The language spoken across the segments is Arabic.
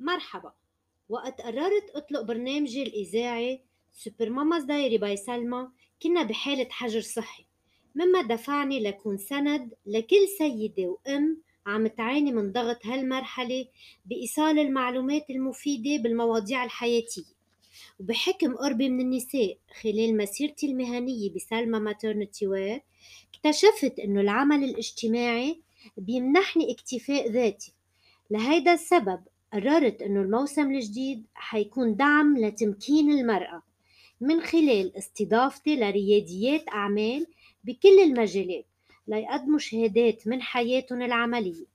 مرحبا. وقت قررت أطلق برنامجي الإذاعي سوبر ماماز دايري باي سلمى كنا بحالة حجر صحي. مما دفعني لكون سند لكل سيدة وأم عم تعاني من ضغط هالمرحلة بإيصال المعلومات المفيدة بالمواضيع الحياتية. وبحكم قربي من النساء خلال مسيرتي المهنية بسلمى ماترنتي وير اكتشفت إنه العمل الاجتماعي بيمنحني اكتفاء ذاتي. لهيدا السبب قررت إنه الموسم الجديد حيكون دعم لتمكين المرأة من خلال استضافتي لرياديات أعمال بكل المجالات ليقدموا شهادات من حياتهم العملية.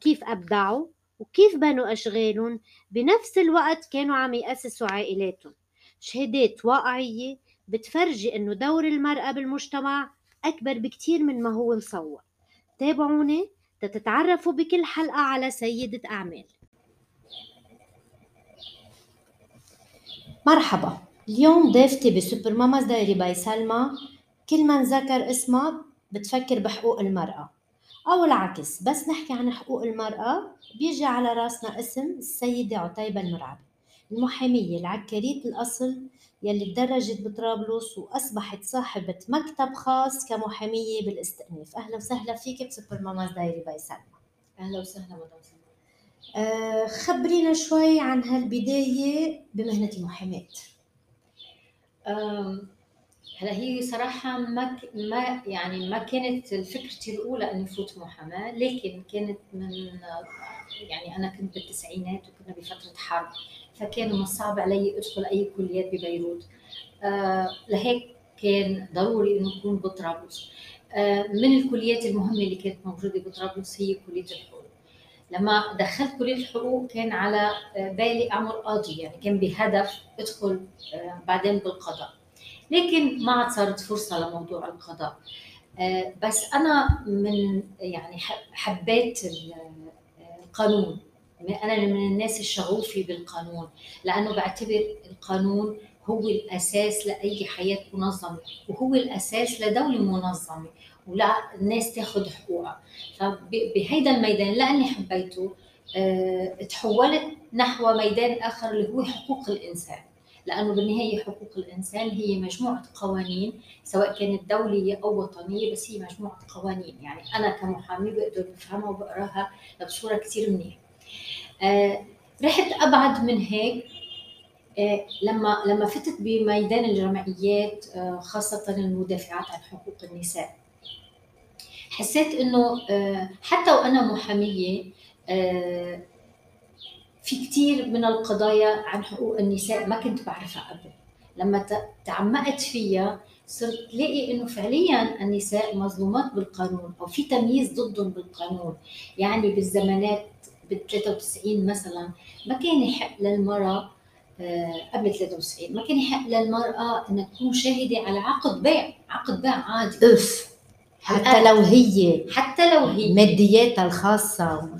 كيف أبدعوا وكيف بنوا أشغالهم؟ بنفس الوقت كانوا عم يأسسوا عائلاتهم. شهادات واقعية بتفرجي إنه دور المرأة بالمجتمع أكبر بكتير من ما هو مصور. تابعوني تتعرفوا بكل حلقة على سيدة أعمال. مرحبا. اليوم ضيفتي بسوبر ماماز دايري باي سلمى. كل ما نذكر اسمها بتفكر بحقوق المرأة. أو العكس بس نحكي عن حقوق المرأة. بيجي على راسنا اسم السيدة عتيبة المرعبي المحامية العكرية الأصل يلي تدرجت بطرابلس وأصبحت صاحبة مكتب خاص كمحامية بالاستئناف. أهلا وسهلا فيك بسوبر ماماز دايري باي سلمى. أهلا وسهلا مدام خبرينا شوي عن هالبداية بمهنة المحاماة. هلا هي صراحة ما ك- ما يعني ما كانت فكرتي الأولى إني فوت محاماة لكن كانت من يعني أنا كنت بالتسعينات وكنا بفترة حرب فكان من الصعب علي أدخل أي كليات ببيروت. آه، لهيك كان ضروري إنه أكون بطرابلس. آه، من الكليات المهمة اللي كانت موجودة بطرابلس هي كلية الحقوق. لما دخلت كلية الحقوق كان على بالي أعمل قاضي يعني كان بهدف أدخل آه، بعدين بالقضاء. لكن ما عاد صارت فرصة لموضوع القضاء. آه، بس أنا من يعني حبيت آه، القانون. أنا من الناس الشغوفة بالقانون لأنه بعتبر القانون هو الأساس لأي حياة منظمة وهو الأساس لدولة منظمة. ولا الناس تاخذ حقوقها. فبهيدا الميدان لأني حبيته آه، تحولت نحو ميدان آخر اللي هو حقوق الإنسان. لأنه بالنهاية حقوق الإنسان هي مجموعة قوانين سواء كانت دولية أو وطنية بس هي مجموعة قوانين. يعني أنا كمحامي بقدر بفهمها وبقراها بصورة كتير منيحة. آه، رحت أبعد من هيك آه، لما لما فتت بميدان الجمعيات آه، خاصة المدافعات عن حقوق النساء. حسيت إنه آه، حتى وأنا محامية آه، في كتير من القضايا عن حقوق النساء ما كنت بعرفها قبل. لما تعمقت فيها صرت لاقي إنه فعليا النساء مظلومات بالقانون أو في تمييز ضدهم بالقانون. يعني بالزمانات بال 93 مثلا ما كان يحق للمرأة آه، قبل 93 ما كان يحق للمرأة إنها تكون شاهدة على عقد بيع عقد بيع عادي. إف. حتى لو هي حتى لو هي. مادياتها الخاصة.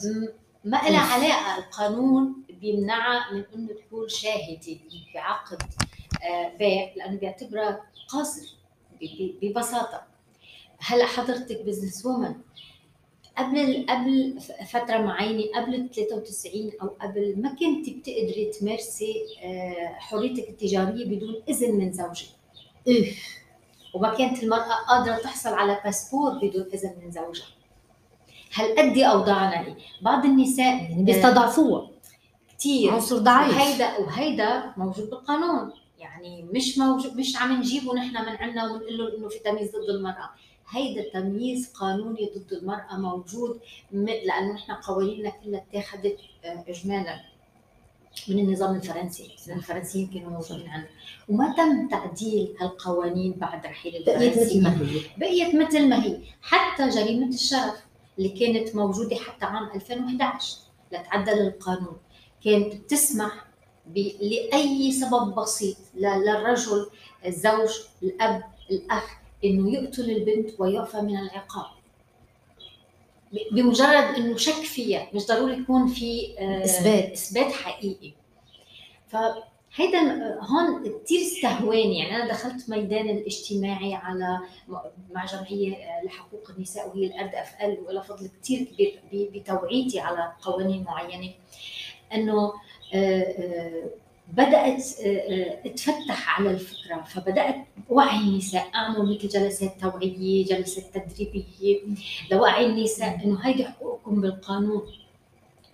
ما لها علاقه القانون بيمنعها من إنه تكون شاهده بعقد آه، بيع لأنه بيعتبرها قاصر ب- ب- ببساطة. هلا حضرتك بزنس وومن قبل قبل فترة معينة قبل 93 أو قبل ما كنت بتقدري تمارسي آه، حريتك التجارية بدون إذن من زوجك؟ اف وما كانت المرأة قادرة تحصل على باسبور بدون إذن من زوجها. هل قد أوضاعنا إيه؟ بعض النساء يعني بيستضعفوها. كثير عنصر ضعيف. وهيدا وهيدا موجود بالقانون. يعني مش موجود مش عم نجيبه نحن من عنا ونقول له إنه في تمييز ضد المرأة. هيدا تمييز قانوني ضد المرأة موجود لأنه نحن قوانيننا كلها اتاخذت آه، اجمالا. من النظام الفرنسي. الفرنسيين كانوا موجودين عنا وما تم تعديل هالقوانين بعد رحيل بقيت مثل الفرنسيين ما هي؟ بقيت مثل ما هي. حتى جريمة الشرف اللي كانت موجودة حتى عام 2011 لتعدل القانون. كانت بتسمح لأي سبب بسيط. للرجل الزوج الأب الأخ إنه يقتل البنت ويعفى من العقاب. بمجرد إنه شك فيها مش ضروري يكون في آه، إثبات. إثبات حقيقي. فهيدا ال- هون كثير استهواني. يعني أنا دخلت ميدان الاجتماعي على مع جمعية لحقوق النساء وهي الارد أف أل ولها فضل كثير كبير بتوعيتي على قوانين معينة. إنه بدأت تفتح على الفكرة. فبدأت وعي النساء. اعمل مثل جلسات توعية جلسات تدريبية. لوعي النساء إنه هيدي حقوقكم بالقانون.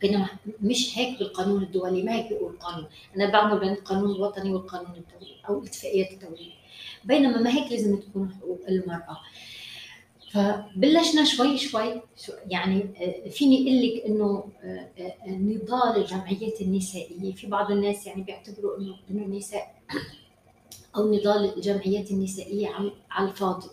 بينما مش هيك بالقانون الدولي ما هيك بيقول القانون أنا بعمل بين القانون الوطني والقانون الدولي أو الاتفاقيات الدولية. بينما ما هيك لازم تكون حقوق المرأة. فبلشنا شوي شوي. يعني آه، فيني أقول لك إنه آه، آه، نضال الجمعيات النسائية. في بعض الناس يعني بيعتبروا إنه إنه النساء أو نضال الجمعيات النسائية على الفاضي.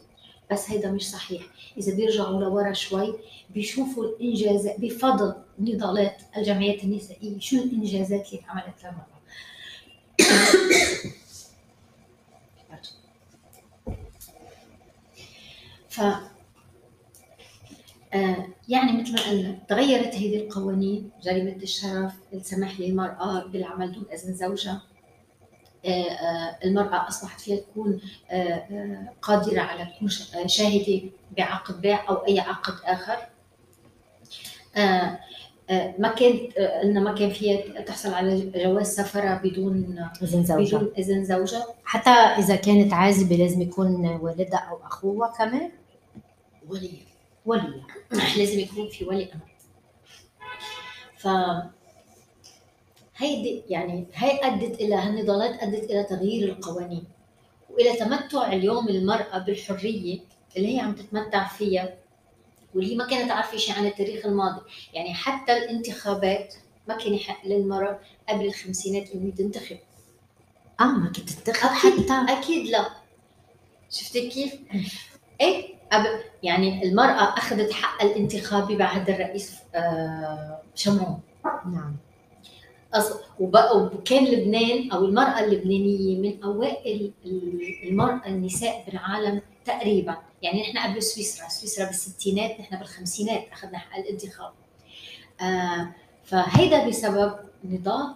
بس هيدا مش صحيح. إذا بيرجعوا لورا شوي بيشوفوا الانجازات بفضل نضالات الجمعيات النسائية. شو الإنجازات اللي عملت للمراه ف يعني مثل ما قلنا تغيرت هذه القوانين جريمة الشرف السماح للمرأة بالعمل دون إذن زوجها. آه، آه، المرأة أصبحت فيها تكون قادرة على تكون شاهدة بعقد بيع أو أي عقد آخر. ما كان قلنا ما كان فيها تحصل على جواز سفرها بدون إذن زوجها. بدون إذن زوجها. حتى إذا كانت عازبة لازم يكون والدها أو أخوها كمان. ولي ولي. لازم يكون في ولي أمر. ف هيدي يعني هي أدت إلى هالنضالات أدت إلى تغيير القوانين وإلى تمتع اليوم المرأة بالحرية اللي هي عم تتمتع فيها واللي ما كانت عارفة شيء عن التاريخ الماضي. يعني حتى الانتخابات ما كان يحق للمرأة قبل الخمسينات انه تنتخب. آه ما كنت تنتخب حتى. أكيد لا. شفتي كيف؟ إيه؟ يعني المرأة أخذت حق الانتخابي بعد الرئيس آه، شمرون نعم. وكان لبنان أو المرأة اللبنانية من أوائل المرأة النساء بالعالم تقريبا. يعني نحن قبل سويسرا سويسرا بالستينات نحن بالخمسينات أخذنا حق الانتخاب. آه، فهيدا بسبب نضال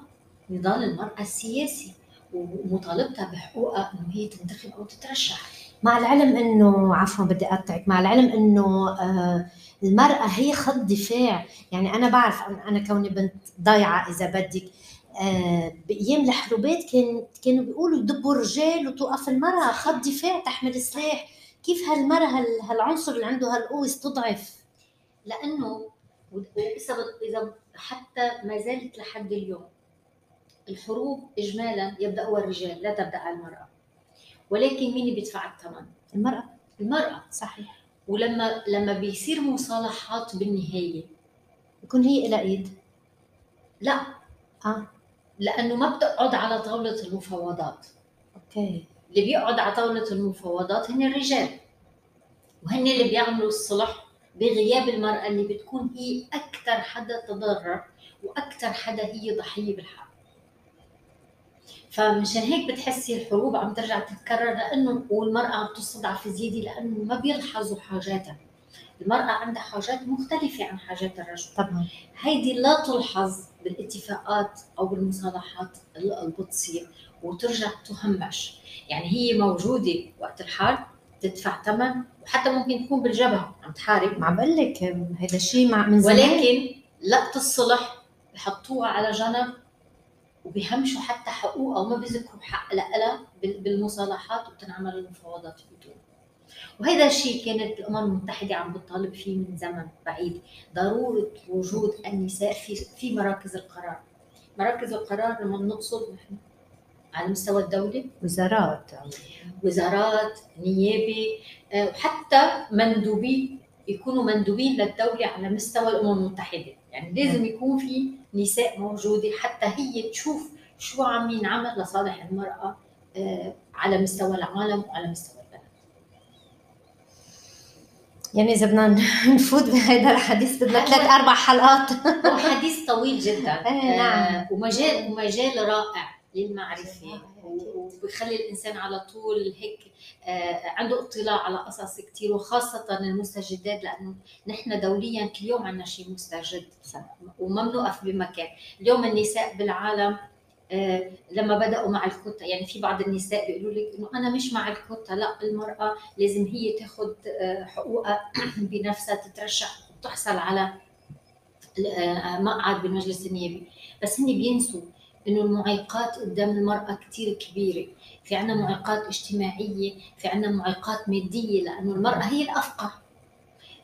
نضال المرأة السياسي ومطالبتها بحقوقها إنه هي تنتخب أو تترشح. مع العلم إنه عفوا بدي أقطعك مع العلم إنه آه المرأة هي خط دفاع. يعني أنا بعرف أنا كوني بنت ضايعة إذا بدك آه بأيام الحروبات كان كانوا بيقولوا يدبوا الرجال وتوقف المرأة خط دفاع تحمل سلاح كيف هالمرأة هالعنصر اللي عنده هالقوة استضعف لأنه إذا حتى ما زالت لحد اليوم الحروب إجمالا يبدأها الرجال لا تبدأ المرأة. ولكن مين بيدفع الثمن؟ المرأة. المرأة. صحيح. ولما لما بيصير مصالحات بالنهاية بكون هي إلى إيد؟ لا. آه. لأنه ما بتقعد على طاولة المفاوضات. أوكي. اللي بيقعد على طاولة المفاوضات هن الرجال. وهن اللي بيعملوا الصلح بغياب المرأة اللي بتكون هي أكثر حدا تضرر وأكثر حدا هي ضحية بالحق. فمشان هيك بتحسي الحروب عم ترجع تتكرر لأنه والمرأة عم تستضعف زيادة لأنه ما بيلحظوا حاجاتها. المرأة عندها حاجات مختلفة عن حاجات الرجل. طبعا هيدي لا تلحظ بالاتفاقات أو بالمصالحات اللي بتصير وترجع تهمش. يعني هي موجودة وقت الحرب تدفع ثمن وحتى ممكن تكون بالجبهة عم تحارب. ما بقول لك هذا الشيء مع من زمان. ولكن لقط الصلح بحطوها على جنب وبيهمشوا حتى حقوقها وما بيذكروا حق لها بالمصالحات وبتنعمل المفاوضات بدون وهذا الشيء كانت الأمم المتحدة عم بتطالب فيه من زمن بعيد. ضرورة وجود النساء في في مراكز القرار. مراكز القرار لما بنقصد نحن على مستوى الدولة وزارات. وزارات نيابة آه، وحتى مندوبين. يكونوا مندوبين للدولة على مستوى الأمم المتحدة. يعني لازم يكون في نساء موجودة حتى هي تشوف شو عم ينعمل لصالح المرأة آه، على مستوى العالم وعلى مستوى البلد. يعني إذا بدنا نفوت بهذا الحديث بدنا ثلاث أربع حلقات. هو حديث طويل جدا. آه نعم. ومجال ومجال رائع للمعرفة. وبخلي الإنسان على طول هيك آه، عنده اطلاع على قصص كثير وخاصة المستجدات لأنه نحن دوليا كل يوم عندنا شيء مستجد وما بنوقف بمكان. اليوم النساء بالعالم آه، لما بدأوا مع الكوتا يعني في بعض النساء بيقولوا لك إنه أنا مش مع الكوتا لا المراه لازم هي تاخذ آه، حقوقها بنفسها تترشح وتحصل على مقعد بالمجلس النيابي. بس هن بينسوا. إنه المعيقات قدام المرأة كثير كبيرة. في عنا معيقات اجتماعية في عنا معيقات مادية لأنه المرأة هي الأفقه.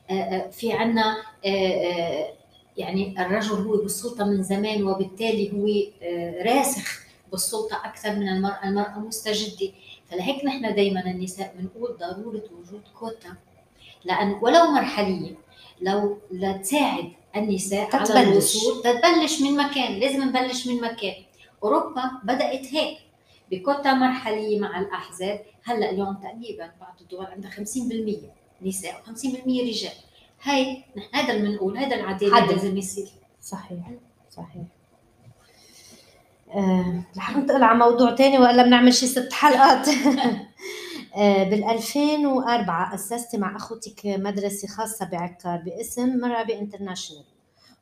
آه، آه، في عنا آه، يعني الرجل هو بالسلطة من زمان وبالتالي هو راسخ بالسلطة أكثر من المرأة. المرأة مستجدة. فلهيك نحن دائما النساء بنقول ضرورة وجود كوتا. لأن ولو مرحليه لو لتساعد النساء تتبلش. على الوصول تتبلش من مكان. لازم نبلش من مكان. أوروبا بدأت هيك. بكوتا مرحليه مع الأحزاب هلأ اليوم تقريبا بعض الدول عندها 50% نساء و50% رجال. هاي نحن هذا اللي بنقول هذا العداله لازم يصير. صحيح صحيح. أه رح ننتقل على موضوع تاني وإلا بنعمل شي ست حلقات. أه بال 2004 أسست مع أخوتك مدرسة خاصة بعكار باسم مرعبة انترناشونال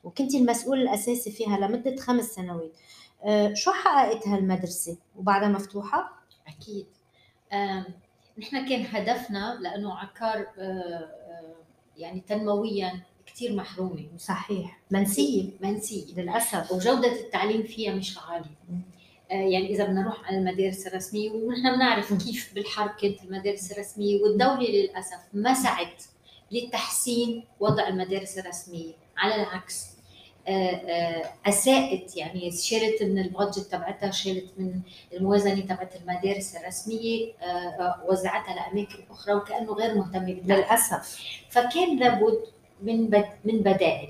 وكنت المسؤول الأساسي فيها لمدة خمس سنوات. شو حققت هالمدرسة؟ وبعدها مفتوحة؟ أكيد. نحن كان هدفنا لأنه عكار آه، آه، يعني تنمويا كثير محرومة. صحيح. منسية. منسية. للأسف. وجودة التعليم فيها مش عالية. آه، يعني إذا بدنا نروح على المدارس الرسمية ونحن بنعرف كيف بالحرب كانت المدارس الرسمية والدولة للأسف ما سعت لتحسين وضع المدارس الرسمية. على العكس. آه، آه، أساءت يعني شالت من البادجت تبعتها شالت من الموازنة تبعت المدارس الرسمية آه، وزعتها لأماكن أخرى وكأنه غير مهتمه بالتعليم للأسف. فكان لابد من بد من بدائل.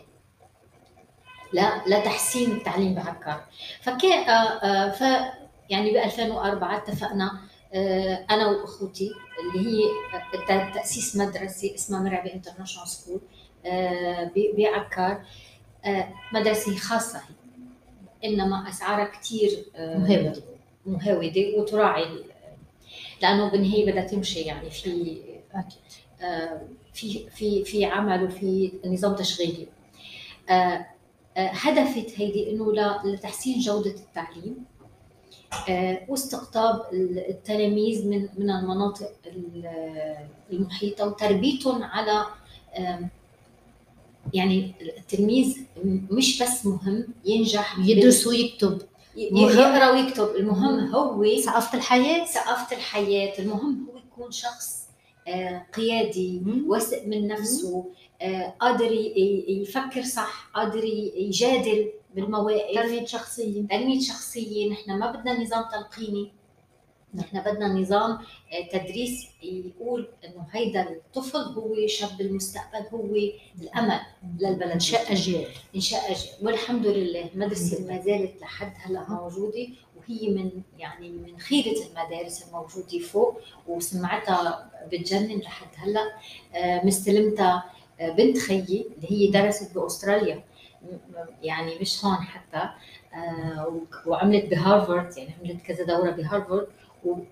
لتحسين التعليم بعكار فكان ف يعني ب 2004 اتفقنا أنا وأخوتي اللي هي تأسيس مدرسة اسمها مرعبة international school بعكار. مدرسة خاصة إنما أسعارها كثير آه، مهودة مهودة وتراعي لأنه بالنهاية بدها تمشي يعني في آه، في في في عمل وفي نظام تشغيلي. آه، هدفت هيدي إنه لتحسين جودة التعليم واستقطاب التلاميذ من من المناطق المحيطة وتربيتهم على يعني التلميذ مش بس مهم ينجح يدرس. ويكتب يقرا ويكتب المهم هو ثقافه الحياة. ثقافه الحياة. المهم هو يكون شخص آه، قيادي واثق من نفسه آه، قادر يفكر صح قادر يجادل بالمواقف. تنمية شخصية. تنمية شخصية. نحن ما بدنا نظام تلقيني. نحن بدنا نظام آه، تدريس يقول إنه هيدا الطفل هو شاب المستقبل هو الأمل للبلد. إنشاء أجيال. إنشاء أجيال. والحمد لله المدرسة ما زالت لحد هلأ موجودة وهي من يعني من خيرة المدارس الموجودة فوق وسمعتها بتجنن لحد هلأ. آه، مستلمتها آه، بنت خيي اللي هي درست بأستراليا. يعني مش هون حتى. وعملت بهارفارد يعني عملت كذا دورة بهارفارد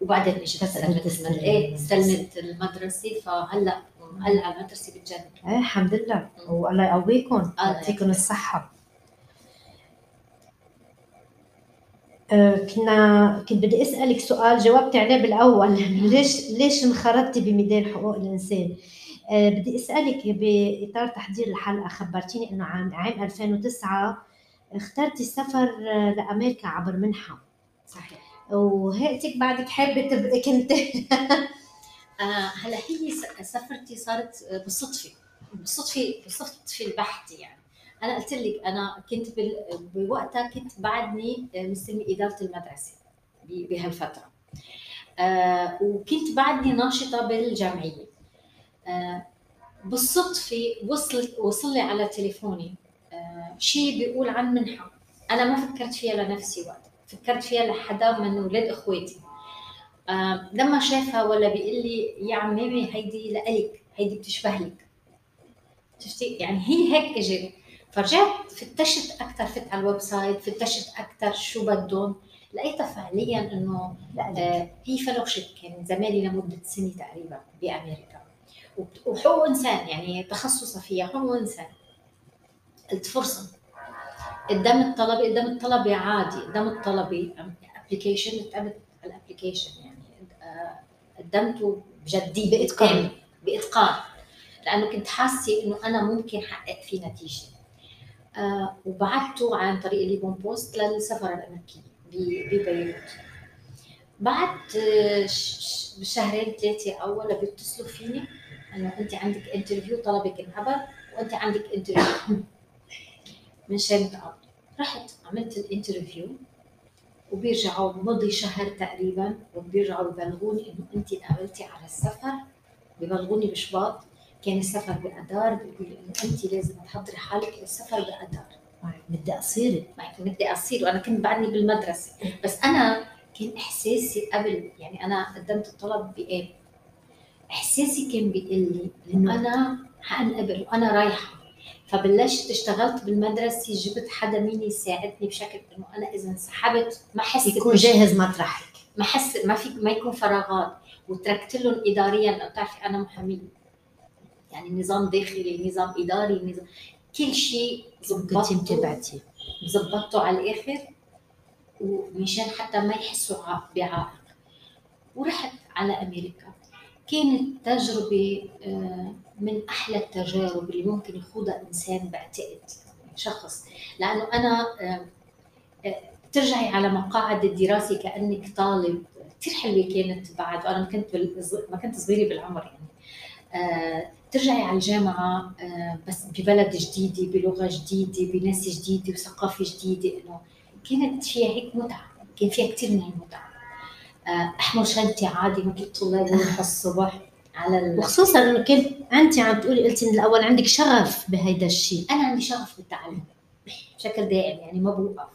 وبعدين اجت سلمت إيه سلمت المدرسة فهلأ هلأ المدرسة بتجنن إيه الحمد لله. والله يقويكم يعطيكم الصحة. أه كنا كنت بدي أسألك سؤال جاوبتي عليه بالأول. ليش ليش انخرطتي بميدان حقوق الإنسان؟ أه بدي أسألك باطار تحضير الحلقة. خبرتيني إنه عام عام 2009 اخترتي السفر لأمريكا عبر منحة. صحيح. وهيئتك بعدك حابه تبقي كنت. آه هلا هي سفرتي صارت بالصدفة. بالصدفة بالصدفة البحت يعني. أنا قلت لك أنا كنت بوقتها كنت بعدني مستلمه إدارة المدرسة بهالفترة. آه وكنت بعدني ناشطة بالجمعيه آه بالصدفة وصلت وصل لي على تليفوني. آه شيء بيقول عن منحة. أنا ما فكرت فيها لنفسي وقت. فكرت فيها لحدا من أولاد إخواتي. آه لما شافها ولا بيقول لي يا عمامي هيدي لإلك هيدي بتشبه لك. شفتي؟ يعني هي هيك إجت. فرجعت فتشت أكثر فت على ال website فتشت أكثر شو بدهم. لقيتها فعليا إنه آه هي fellowship كان زمالة لمدة سنة تقريبا بأمريكا. وحقوق إنسان يعني تخصصها فيها حقوق إنسان. قلت فرصة. قدمت الطلب قدمت الطلب عادي. قدمت الطلب application قدمت ال application يعني آه، قدمته بجديه بإتقان بإتقان. لأنه كنت حاسة إنه أنا ممكن أحقق فيه نتيجة. آه وبعثته عن طريق ال LibanPost للسفاره الامريكيه ببيروت. بعد آه، شهرين ثلاثة أول بيتصلوا فيني إنه انت عندك interview طلبك انعبر وانت عندك interview من شركه رحت عملت ال interview وبيرجعوا مضي شهر تقريبا وبيرجعوا ببلغوني إنه أنت انقبلتي على السفر. ببلغوني بشباط. كان السفر بأدار بيقول إنه أنت لازم تحضري حالك للسفر بأدار. بدي اصير بدي اصير وأنا كنت بعدني بالمدرسة. بس أنا كان إحساسي قبل يعني أنا قدمت الطلب باب إحساسي كان بيقول لي إنه أنا حانقبل وأنا رايحة. فبلشت اشتغلت بالمدرسة جبت حدا مين يساعدني بشكل إنه أنا إذا انسحبت ما حسيت يكون جاهز مطرحك. ما حس ما في ما يكون فراغات. وتركت لهم اداريا لأنه بتعرفي أنا محاميه يعني نظام داخلي نظام إداري نظام كل شيء كنت متابعتي ظبطته على الآخر. ومشان حتى ما يحسوا بعائق. ورحت على أمريكا. كانت تجربه آه، من أحلى التجارب اللي ممكن يخوضها إنسان بعتقد شخص. لأنه أنا آه، آه، ترجعي على مقاعد الدراسة كأنك طالب. كثير حلوة كانت بعد وأنا ما كنت ما كنت صغيرة بالعمر يعني. ترجعي على الجامعة بس ببلد جديدة بلغة جديدة بناس جديدة وثقافة جديدة إنه كانت فيها هيك متعة كان فيها كثير من المتعة أحمل شنطتي عادي مثل الطلاب يروحوا الصبح على ال... وخصوصا إنه كنت انت عم تقولي قلتي من الأول عندك شغف بهيدا الشيء أنا عندي شغف بالتعلم بشكل دائم يعني ما بوقف.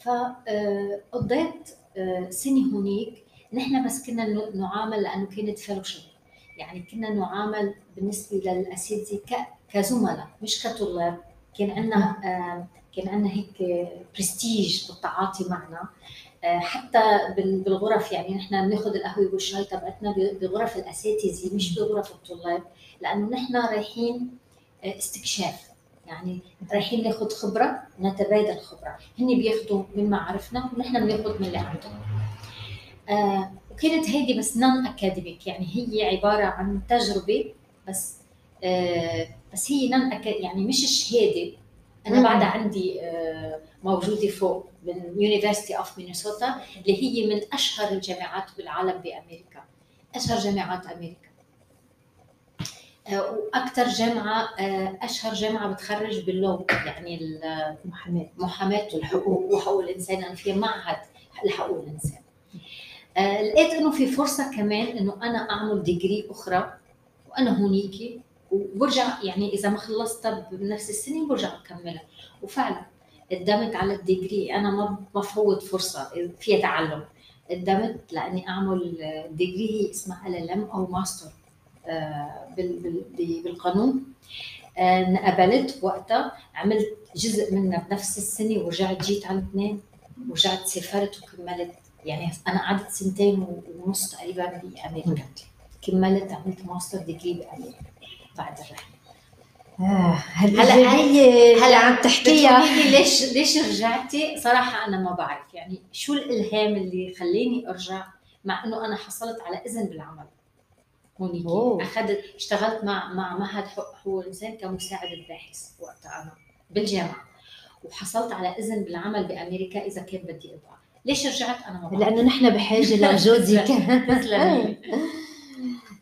فقضيت آه، سنة هونيك. نحن بس كنا نعامل لأنه كانت fellowship يعني كنا نعامل بالنسبة للأساتذة كزملاء مش كطلاب. كان عندنا آه، كان عندنا هيك برستيج بالتعاطي معنا. آه، حتى بالغرف يعني نحن بناخذ القهوة والشاي تبعتنا بغرف الأساتذة مش بغرف الطلاب لأنه نحن رايحين آه، استكشاف. يعني رايحين ناخذ خبرة نتبادل خبره هن بياخذوا من معارفنا ونحن بناخذ من اللي عندهم. آه وكانت هيدي بس non academic يعني هي عبارة عن تجربة بس آه بس هي non يعني مش الشهاده أنا بعدها عندي آه موجودة فوق من University of Minnesota اللي هي من أشهر الجامعات بالعالم بأمريكا. أشهر جامعات أمريكا. آه، وأكثر جامعة آه، أشهر جامعة بتخرج بال law يعني المحاماه محاماة. الحقوق وحقوق الإنسان أنا في معهد لحقوق الإنسان. لقيت إنه في فرصة كمان إنه أنا أعمل degree أخرى وأنا هونيكي وبرجع يعني إذا ما خلصتها بنفس السنة برجع أكملها. وفعلا قدمت على ال degree. أنا ما بفوت فرصة فيها تعلم. قدمت لأني أعمل degree هي اسمها LLM أو ماستر آه، بالقانون. آه، قبلت وقتها. عملت جزء منها بنفس السنة ورجعت جيت على اثنين ورجعت سافرت وكملت. يعني أنا قعدت سنتين ونص تقريبا بأمريكا. كملت عملت master degree بأمريكا. بعد الرحلة. آه هلا هي هلا عم تحكيها؟ ليش ليش رجعتي؟ صراحة أنا ما بعرف. يعني شو الإلهام اللي خلاني أرجع مع إنه أنا حصلت على إذن بالعمل؟ هونيك اخذت اشتغلت مع مع معهد حقوق الانسان كمساعد باحث وقتها أنا بالجامعة. وحصلت على إذن بالعمل بأمريكا إذا كان بدي أبقى. ليش رجعت؟ أنا ما بعرف. لأنه نحن بحاجة لوجودك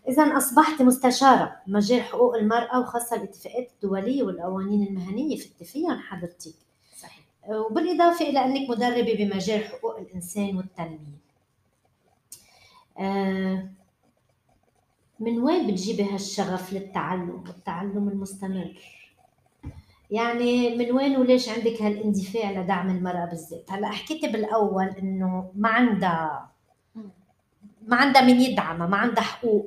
إذا أصبحت مستشارة مجال حقوق المرأة وخاصة الاتفاقات الدولية والقوانين المهنية في فيهم حضرتك. صحيح. وبالإضافة إلى أنك مدربة بمجال حقوق الإنسان والتنمية. آه، من وين بتجيبي هالشغف للتعلم والتعلم المستمر؟ يعني من وين وليش عندك هالإندفاع لدعم المرأة بالذات؟ هلا حكيتي بالأول إنه ما عندها ما عندها مين يدعمها، ما عندها حقوق،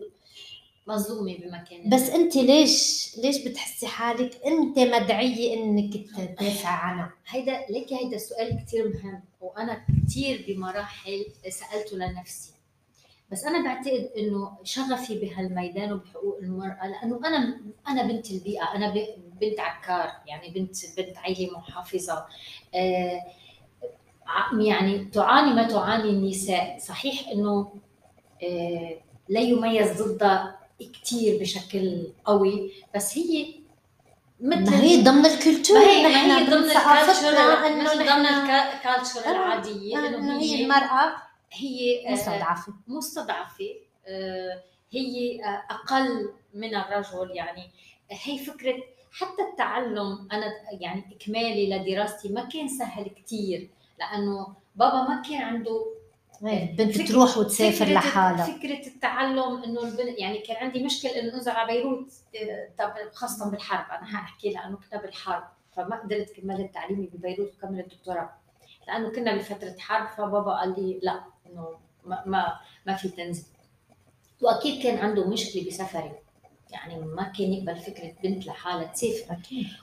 مظلومة بمكان بس انت ليش ليش بتحسي حالك انت مدعية انك تدافع عنها؟ هيدا ليك هيدا سؤال كثير مهم وأنا كثير بمراحل سألته لنفسي. بس أنا بعتقد إنه شغفي بهالميدان وبحقوق المرأة لأنه أنا أنا بنت البيئة أنا بنت عكار يعني بنت بنت عائله محافظة. آه يعني تعاني ما تعاني النساء. صحيح إنه آه لا تمييز ضدها كتير بشكل قوي بس هي مثل ما هي ضمن ال culture. ما هي, ما هي ضمن ثقافتنا انه ضمن ال culture آه، العادية. آه إنه هي المرأة. هي آه، مستضعفة. مستضعفة. آه هي أقل من الرجل. يعني هي فكرة حتى التعلم أنا يعني إكمالي لدراستي ما كان سهل كثير لأنه بابا ما كان عنده البنت تروح وتسافر لحالها. فكرة التعلم إنه البنت يعني كان عندي مشكلة إنه أنزل على بيروت خاصة بالحرب أنا حاحكي لأنه كنا بالحرب فما قدرت كملت تعليمي ببيروت وكملت دكتوراه. لأنه كنا بفترة حرب فبابا قال لي لا إنه ما ما, ما في تنزل. وأكيد كان عنده مشكلة بسفري. يعني ما كان يقبل فكرة بنت لحالها تسافر.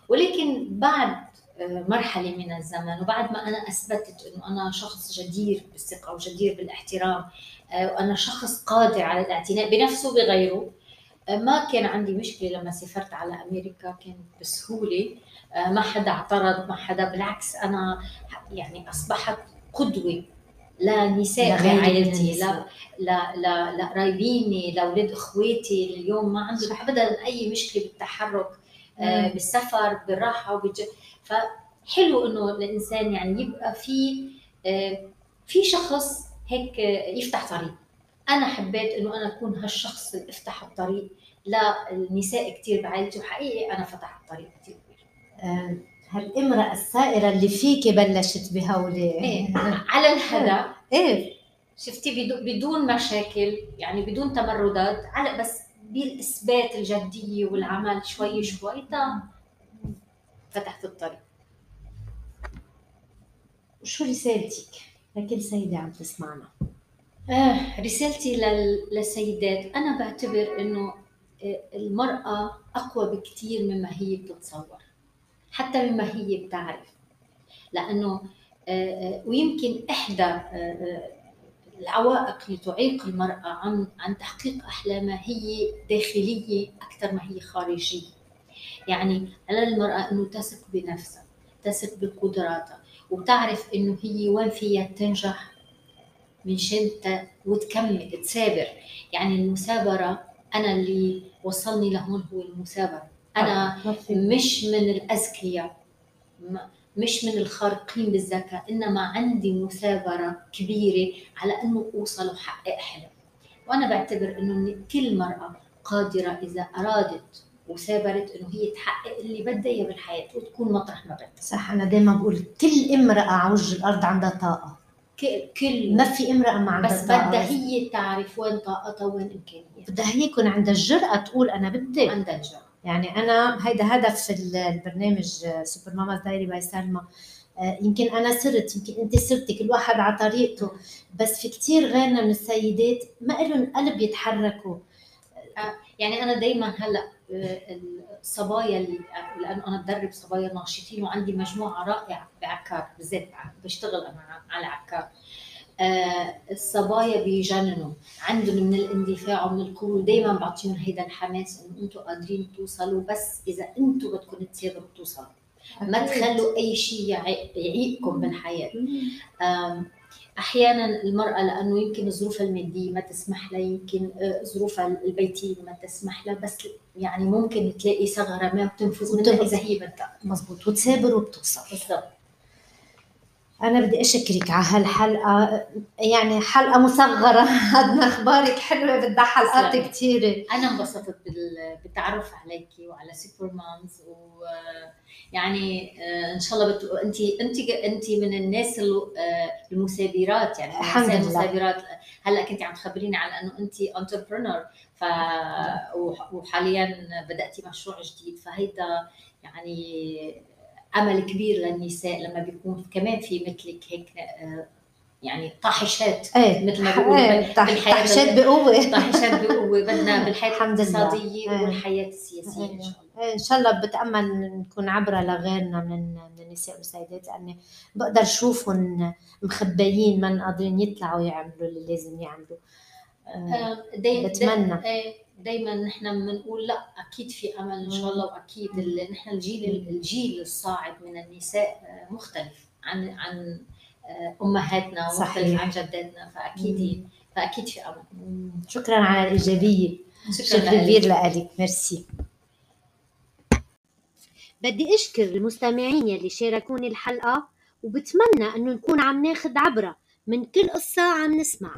ولكن بعد مرحلة من الزمن. وبعد ما أنا أثبتت إنه أنا شخص جدير بالثقة وجدير بالاحترام آه، وأنا شخص قادر على الاعتناء بنفسه وبغيره آه، ما كان عندي مشكلة لما سافرت على أمريكا. كانت بسهولة آه، ما حدا اعترض ما حدا بالعكس أنا يعني أصبحت قدوة لنساء بعائلتي لا لا لا لقرايبيني لاولاد إخواتي. اليوم ما عندهم ابدا أي مشكلة بالتحرك. بالسفر بالراحة وبالج... فحلو إنه الإنسان يعني يبقى في آه، في شخص هيك يفتح طريق. أنا حبيت إنه أنا أكون هالشخص اللي أفتح الطريق. للنساء كثير بعائلتي وحقيقي أنا فتحت الطريق كثير كبير. آه، هالامرأة السائرة اللي فيك بلشت بهولي. إيه. على الهدى. إيه. شفتي بدون مشاكل يعني بدون تمردات. على بس بالإثبات الجدية والعمل شوي شوي. فتحت الطريق. شو رسالتك لكل سيدة عم تسمعنا؟ آه رسالتي للسيدات. أنا بعتبر إنه آه، المرأة أقوى بكثير مما هي بتتصور حتى مما هي بتعرف. لأنه آه، آه، ويمكن إحدى العوائق اللي تعيق المرأة عن عن تحقيق أحلامها هي داخلية أكثر ما هي خارجية. يعني على المرأة إنه تثق بنفسها تثق بقدراتها وبتعرف إنه هي وين فيها تنجح من شان وتكمل تسابر. يعني المثابرة أنا اللي وصلني لهون هو المثابرة. أنا آه، مش من الأذكياء. مش من الخارقين بالذكاء إنما عندي مثابرة كبيرة على إنه أوصل وحقق حلم. وأنا بعتبر إنه كل مرأة قادرة إذا أرادت وثابرت إنه هي تحقق اللي بدها إياه بالحياة وتكون مطرح ما بدها. صح أنا دائما بقول كل امرأة على وجه الأرض عندها طاقة. كل ما في امرأة ما عندها بس بدها هي تعرف وين طاقتها وين إمكانياتها. بدها هي يكون عندها الجرأة تقول أنا بدي. عندها الجرأة. يعني أنا هيدا هدف البرنامج Super Mama Diary by سلمى يمكن أنا صرت يمكن أنت صرتي كل واحد على طريقته. بس في كثير غيرنا من السيدات ما لهم قلب يتحركوا. آه، يعني أنا دائما هلأ آه، الصبايا لأنه أنا بدرب صبايا ناشطين وعندي مجموعة رائعة بعكار بالذات بشتغل أنا على عكار. الصبايا بيجننوا. عندهم من الاندفاع ومن القوه دائما بعطيهم هيدا الحماس إنه أنتم قادرين توصلوا بس إذا أنتم بدكم تسافروا توصلوا ما تخلوا أي شيء يعيقكم بالحياة. أحيانا المرأة لأنه يمكن ظروفها المادية ما تسمح لها يمكن آه، ظروفها البيتية ما تسمح لها بس يعني ممكن تلاقي ثغرة ما وتنفذ منها إذا هي بدها. مزبوط وتثابر وبتوصل. بالضبط. أنا بدي أشكرك على هالحلقة. يعني حلقة مصغرة هاد أخبارك حلوة بدها حلقات كثيرة أنا انبسطت بالتعرف عليكي وعلى Super Moms ويعني آه، إن شاء الله بت... أنت أنت أنت من الناس آه، المثابرات يعني الحمد لله. المثابرات هلأ كنت عم تخبريني على إنه انت entrepreneur ف وحاليا بدأتي مشروع جديد. فهيدا يعني أمل كبير للنساء لما بيكون كمان في مثلك هيك آه، يعني طاحشات إيه مثل ما بيقولوا إيه طاحشات بقوة. طاحشات بقوة بدنا بالحياة الاقتصادية إيه. والحياة السياسية إيه. ان شاء الله. إيه إن شاء الله بتأمل نكون عبره لغيرنا من من النساء والسيدات لأني بقدر اشوفهم مخبيين من قادرين يطلعوا يعملوا اللي لازم يعملوا. آه، بتمنى. دايما نحن بنقول لا أكيد في أمل إن شاء الله وأكيد نحن الجيل الجيل الصاعد من النساء آه، مختلف عن عن آه، أمهاتنا ومختلف عن جداتنا فاكيد فأكيد في أمل. شكرا على الإيجابية. شكرا كبير لك. ميرسي. بدي أشكر المستمعين يلي شاركوني الحلقة وبتمنى إنه نكون عم ناخد عبرة من كل قصة عم نسمع.